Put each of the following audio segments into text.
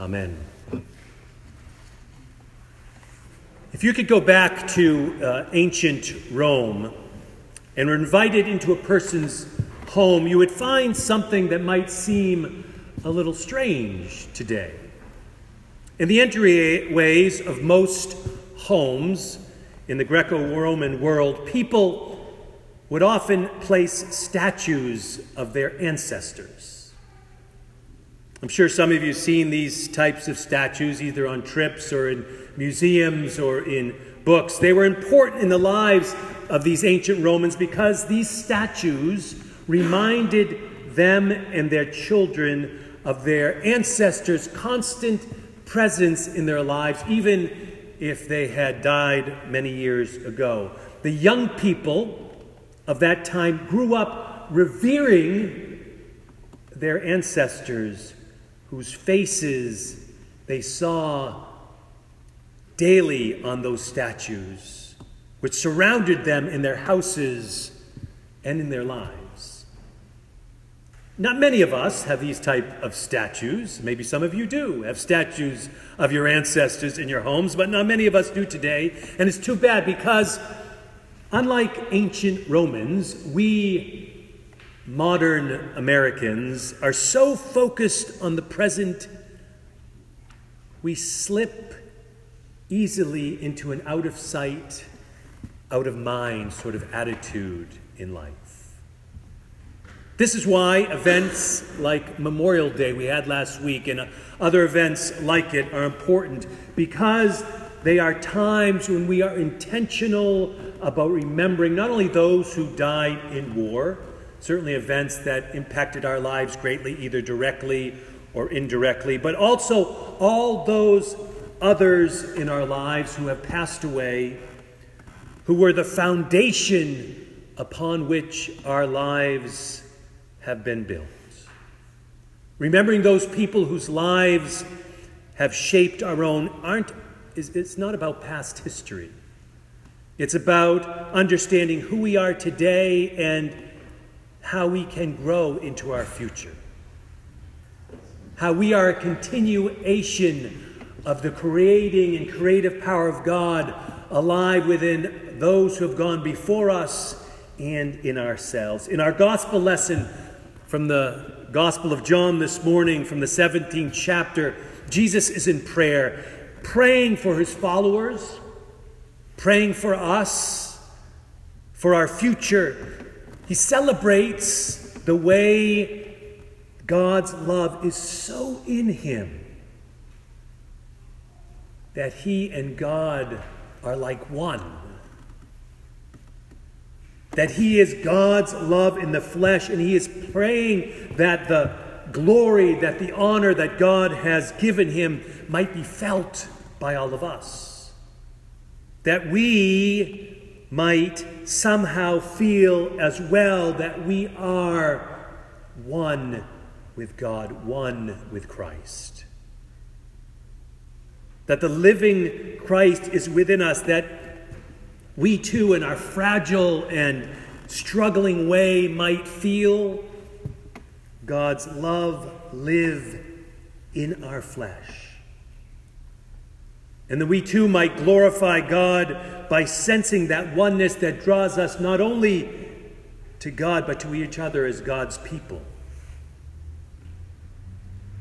Amen. If you could go back to uh, ancient Rome and were invited into a person's home, you would find something that might seem a little strange today. In the entryways of most homes in the Greco Roman world, people would often place statues of their ancestors. I'm sure some of you have seen these types of statues either on trips or in museums or in books. They were important in the lives of these ancient Romans because these statues reminded them and their children of their ancestors' constant presence in their lives, even if they had died many years ago. The young people of that time grew up revering their ancestors whose faces they saw daily on those statues, which surrounded them in their houses and in their lives. Not many of us have these type of statues. Maybe some of you do have statues of your ancestors in your homes, but not many of us do today. And it's too bad because unlike ancient Romans, we modern Americans are so focused on the present, we slip easily into an out of sight, out of mind sort of attitude in life. This is why events like Memorial Day we had last week and other events like it are important because they are times when we are intentional about remembering not only those who died in war, certainly events that impacted our lives greatly, either directly or indirectly, but also all those others in our lives who have passed away, who were the foundation upon which our lives have been built. Remembering those people whose lives have shaped our own aren't it's not about past history. It's about understanding who we are today and how we can grow into our future. How we are a continuation of the creating and creative power of God alive within those who have gone before us and in ourselves. In our gospel lesson from the Gospel of John this morning, from the 17th chapter, Jesus is in prayer, praying for his followers, praying for us, for our future. He celebrates the way God's love is so in him that he and God are like one. That he is God's love in the flesh, and he is praying that the glory, that the honor that God has given him might be felt by all of us. That we might somehow feel as well that we are one with God, one with Christ that the living Christ is within us, that we too, in our fragile and struggling way, might feel God's love live in our flesh. And that we too might glorify God by sensing that oneness that draws us not only to God, but to each other as God's people.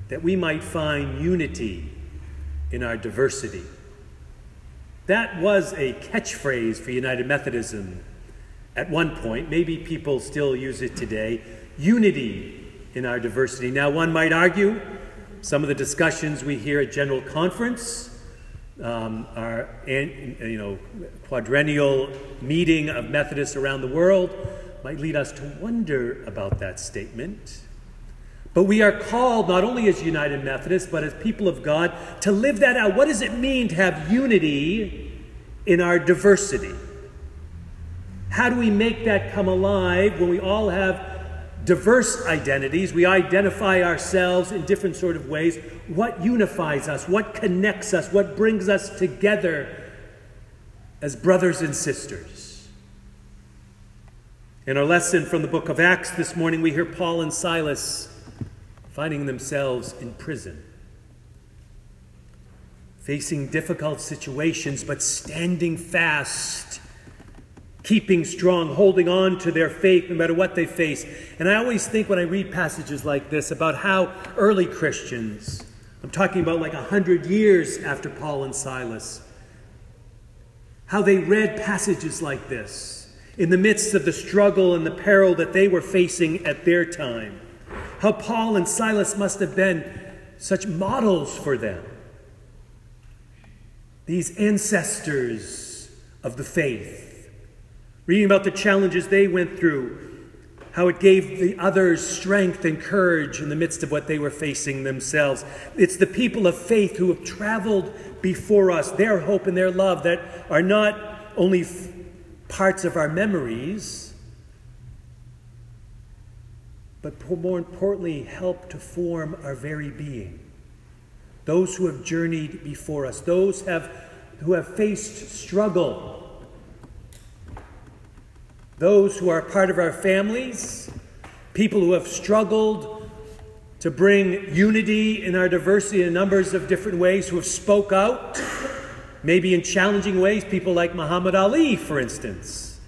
That we might find unity in our diversity. That was a catchphrase for United Methodism at one point. Maybe people still use it today unity in our diversity. Now, one might argue some of the discussions we hear at General Conference, um, our you know, quadrennial meeting of Methodists around the world, might lead us to wonder about that statement. But we are called, not only as United Methodists, but as people of God, to live that out. What does it mean to have unity in our diversity? How do we make that come alive when we all have diverse identities? We identify ourselves in different sort of ways. What unifies us? What connects us? What brings us together as brothers and sisters? In our lesson from the book of Acts this morning, we hear Paul and Silas finding themselves in prison. facing difficult situations, but standing fast, keeping strong, holding on to their faith no matter what they face. And I always think when I read passages like this about how early Christians, I'm talking about like a hundred years after Paul and Silas, how they read passages like this in the midst of the struggle and the peril that they were facing at their time. How Paul and Silas must have been such models for them. These ancestors of the faith. Reading about the challenges they went through, how it gave the others strength and courage in the midst of what they were facing themselves. It's the people of faith who have traveled before us, their hope and their love, that are not only f- parts of our memories, but more importantly, help to form our very being. Those who have journeyed before us, those have, who have faced struggle those who are part of our families, people who have struggled to bring unity in our diversity in numbers of different ways, who have spoke out, maybe in challenging ways, people like Muhammad Ali, for instance,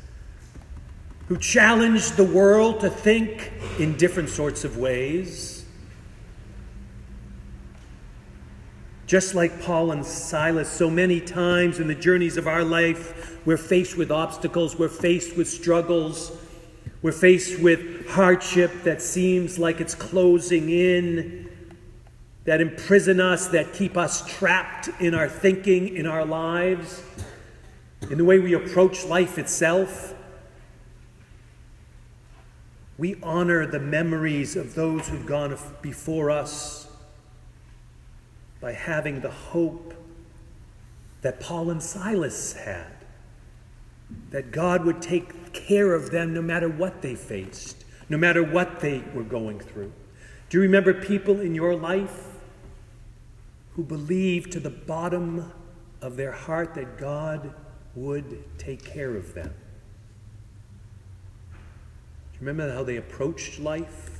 who challenged the world to think in different sorts of ways. Just like Paul and Silas, so many times in the journeys of our life, we're faced with obstacles, we're faced with struggles, we're faced with hardship that seems like it's closing in, that imprison us, that keep us trapped in our thinking, in our lives, in the way we approach life itself. We honor the memories of those who've gone before us by having the hope that Paul and Silas had. That God would take care of them no matter what they faced, no matter what they were going through. Do you remember people in your life who believed to the bottom of their heart that God would take care of them? Do you remember how they approached life?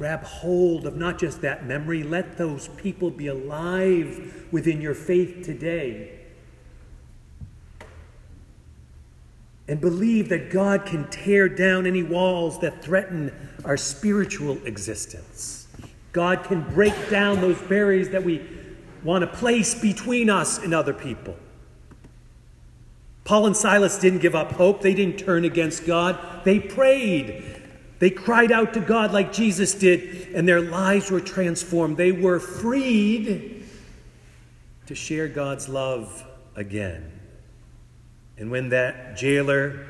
Grab hold of not just that memory, let those people be alive within your faith today. And believe that God can tear down any walls that threaten our spiritual existence. God can break down those barriers that we want to place between us and other people. Paul and Silas didn't give up hope. They didn't turn against God. They prayed. They cried out to God like Jesus did, and their lives were transformed. They were freed to share God's love again. And when that jailer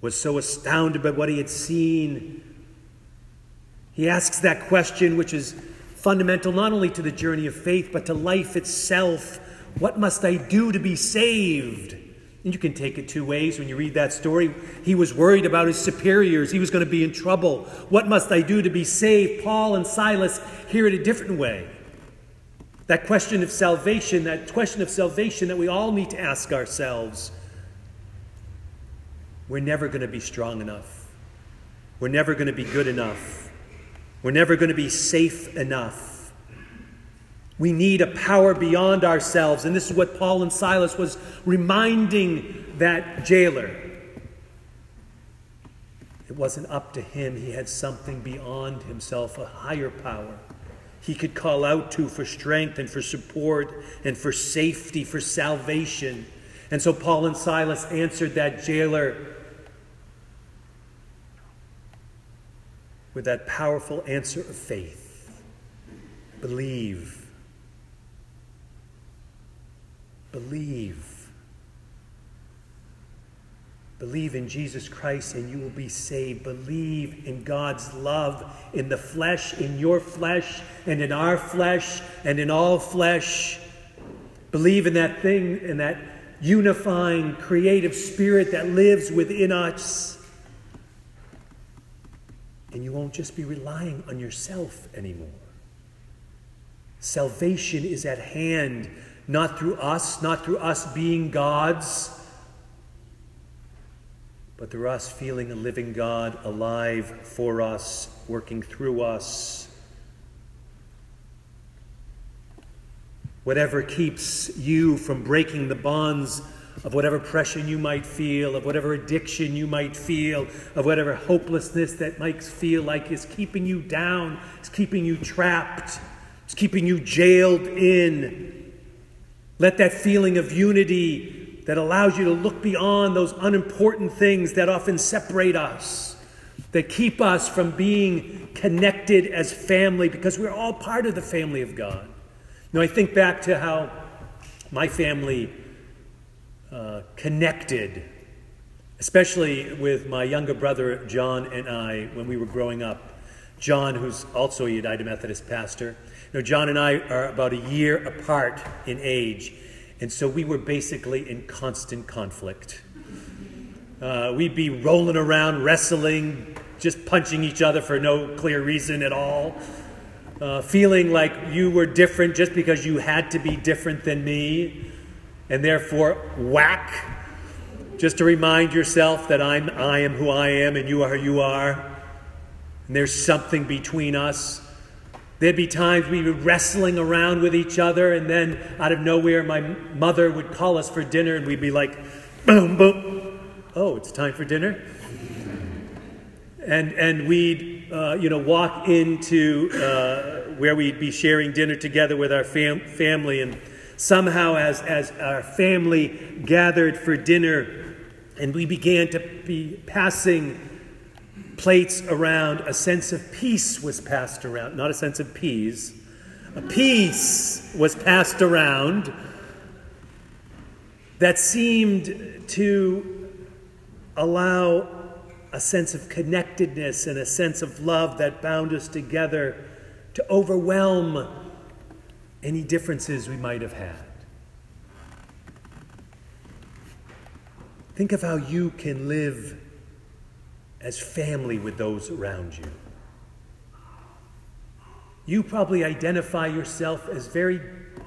was so astounded by what he had seen, he asks that question, which is fundamental not only to the journey of faith, but to life itself What must I do to be saved? And you can take it two ways when you read that story. He was worried about his superiors. He was going to be in trouble. What must I do to be saved? Paul and Silas hear it a different way. That question of salvation, that question of salvation that we all need to ask ourselves. We're never going to be strong enough. We're never going to be good enough. We're never going to be safe enough. We need a power beyond ourselves. And this is what Paul and Silas was reminding that jailer. It wasn't up to him, he had something beyond himself, a higher power. He could call out to for strength and for support and for safety, for salvation. And so Paul and Silas answered that jailer with that powerful answer of faith believe Believe. Believe in Jesus Christ and you will be saved. Believe in God's love in the flesh, in your flesh, and in our flesh, and in all flesh. Believe in that thing, in that unifying, creative spirit that lives within us. And you won't just be relying on yourself anymore. Salvation is at hand not through us, not through us being gods, but through us feeling a living God alive for us, working through us. whatever keeps you from breaking the bonds of whatever pressure you might feel, of whatever addiction you might feel, of whatever hopelessness that might feel like is keeping you down, is keeping you trapped, is keeping you jailed in. Let that feeling of unity that allows you to look beyond those unimportant things that often separate us, that keep us from being connected as family, because we're all part of the family of God. Now, I think back to how my family uh, connected, especially with my younger brother John and I when we were growing up. John, who's also a United Methodist pastor. You know, John and I are about a year apart in age, and so we were basically in constant conflict. Uh, we'd be rolling around, wrestling, just punching each other for no clear reason at all. Uh, feeling like you were different just because you had to be different than me and therefore whack, just to remind yourself that I'm, I am who I am and you are who you are. And there's something between us. There'd be times we were wrestling around with each other, and then out of nowhere, my mother would call us for dinner, and we'd be like, boom, boom. Oh, it's time for dinner. And, and we'd, uh, you know, walk into uh, where we'd be sharing dinner together with our fam- family, and somehow as, as our family gathered for dinner and we began to be passing plates around, a sense of peace was passed around, not a sense of peas. A peace was passed around that seemed to allow a sense of connectedness and a sense of love that bound us together to overwhelm any differences we might have had. Think of how you can live as family with those around you. You probably identify yourself as very,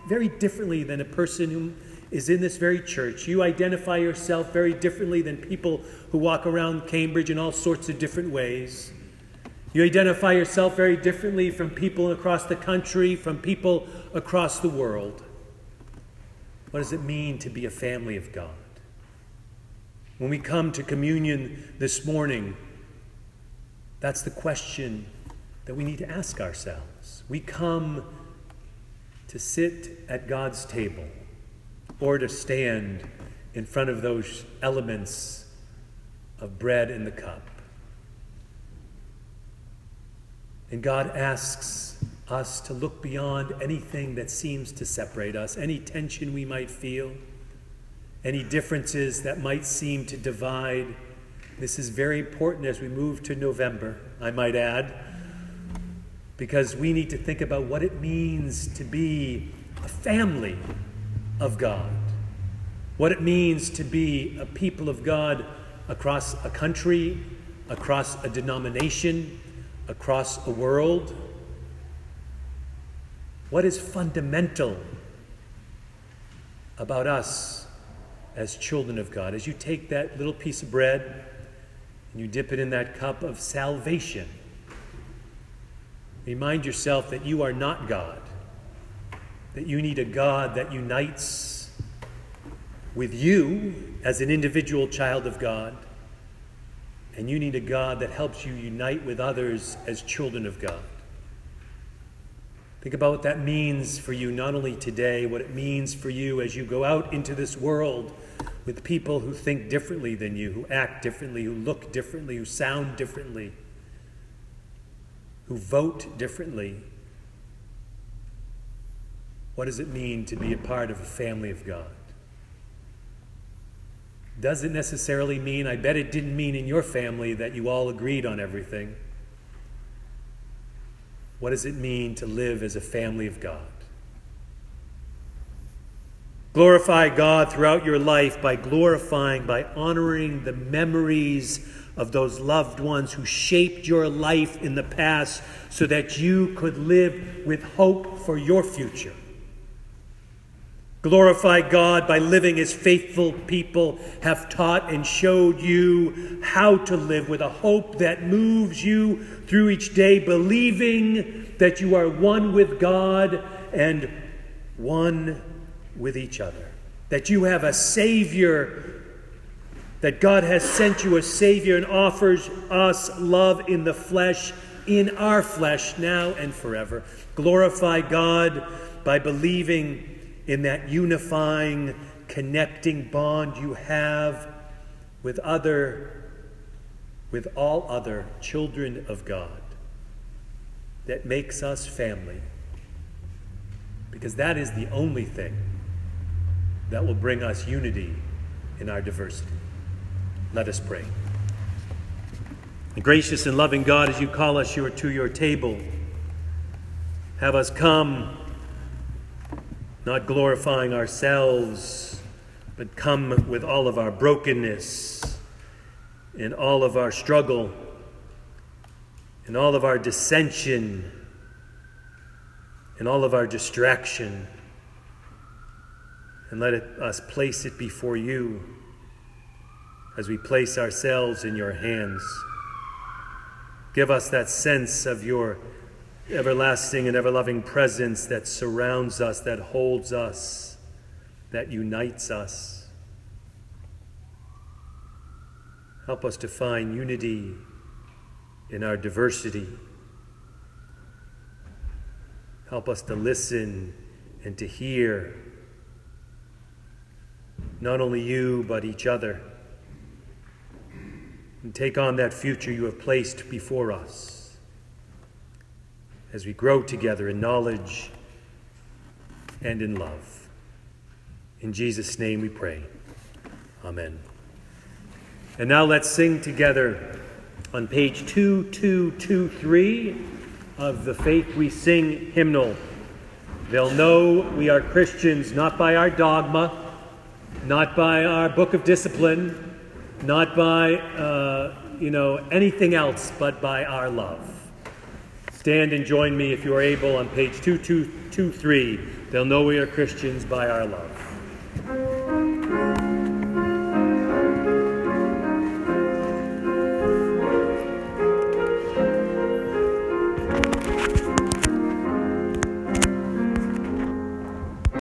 very differently than a person who is in this very church. You identify yourself very differently than people who walk around Cambridge in all sorts of different ways. You identify yourself very differently from people across the country, from people across the world. What does it mean to be a family of God? When we come to communion this morning, that's the question that we need to ask ourselves. We come to sit at God's table or to stand in front of those elements of bread and the cup. And God asks us to look beyond anything that seems to separate us, any tension we might feel, any differences that might seem to divide. This is very important as we move to November, I might add, because we need to think about what it means to be a family of God, what it means to be a people of God across a country, across a denomination across a world? What is fundamental about us as children of God? As you take that little piece of bread and you dip it in that cup of salvation, remind yourself that you are not God, that you need a God that unites with you as an individual child of God and you need a God that helps you unite with others as children of God. Think about what that means for you, not only today, what it means for you as you go out into this world with people who think differently than you, who act differently, who look differently, who sound differently, who vote differently. What does it mean to be a part of a family of God? doesn't necessarily mean, I bet it didn't mean in your family that you all agreed on everything. What does it mean to live as a family of God? Glorify God throughout your life by glorifying, by honoring the memories of those loved ones who shaped your life in the past so that you could live with hope for your future. Glorify God by living as faithful people have taught and showed you how to live with a hope that moves you through each day, believing that you are one with God and one with each other. That you have a Savior, that God has sent you a Savior and offers us love in the flesh, in our flesh, now and forever. Glorify God by believing in that unifying, connecting bond you have with other, with all other children of God that makes us family. Because that is the only thing that will bring us unity in our diversity. Let us pray. Gracious and loving God, as you call us to your table, have us come not glorifying ourselves, but come with all of our brokenness and all of our struggle and all of our dissension and all of our distraction. And let it, us place it before you as we place ourselves in your hands. Give us that sense of your everlasting and ever loving presence that surrounds us, that holds us, that unites us. Help us to find unity in our diversity. Help us to listen and to hear not only you, but each other. And take on that future you have placed before us as we grow together in knowledge and in love. In Jesus' name we pray. Amen. And now let's sing together on page 2223 of the Faith We Sing hymnal. They'll know we are Christians not by our dogma, not by our book of discipline, not by, uh, you know, anything else, but by our love. Stand and join me if you are able on page 2223. They'll know we are Christians by our love.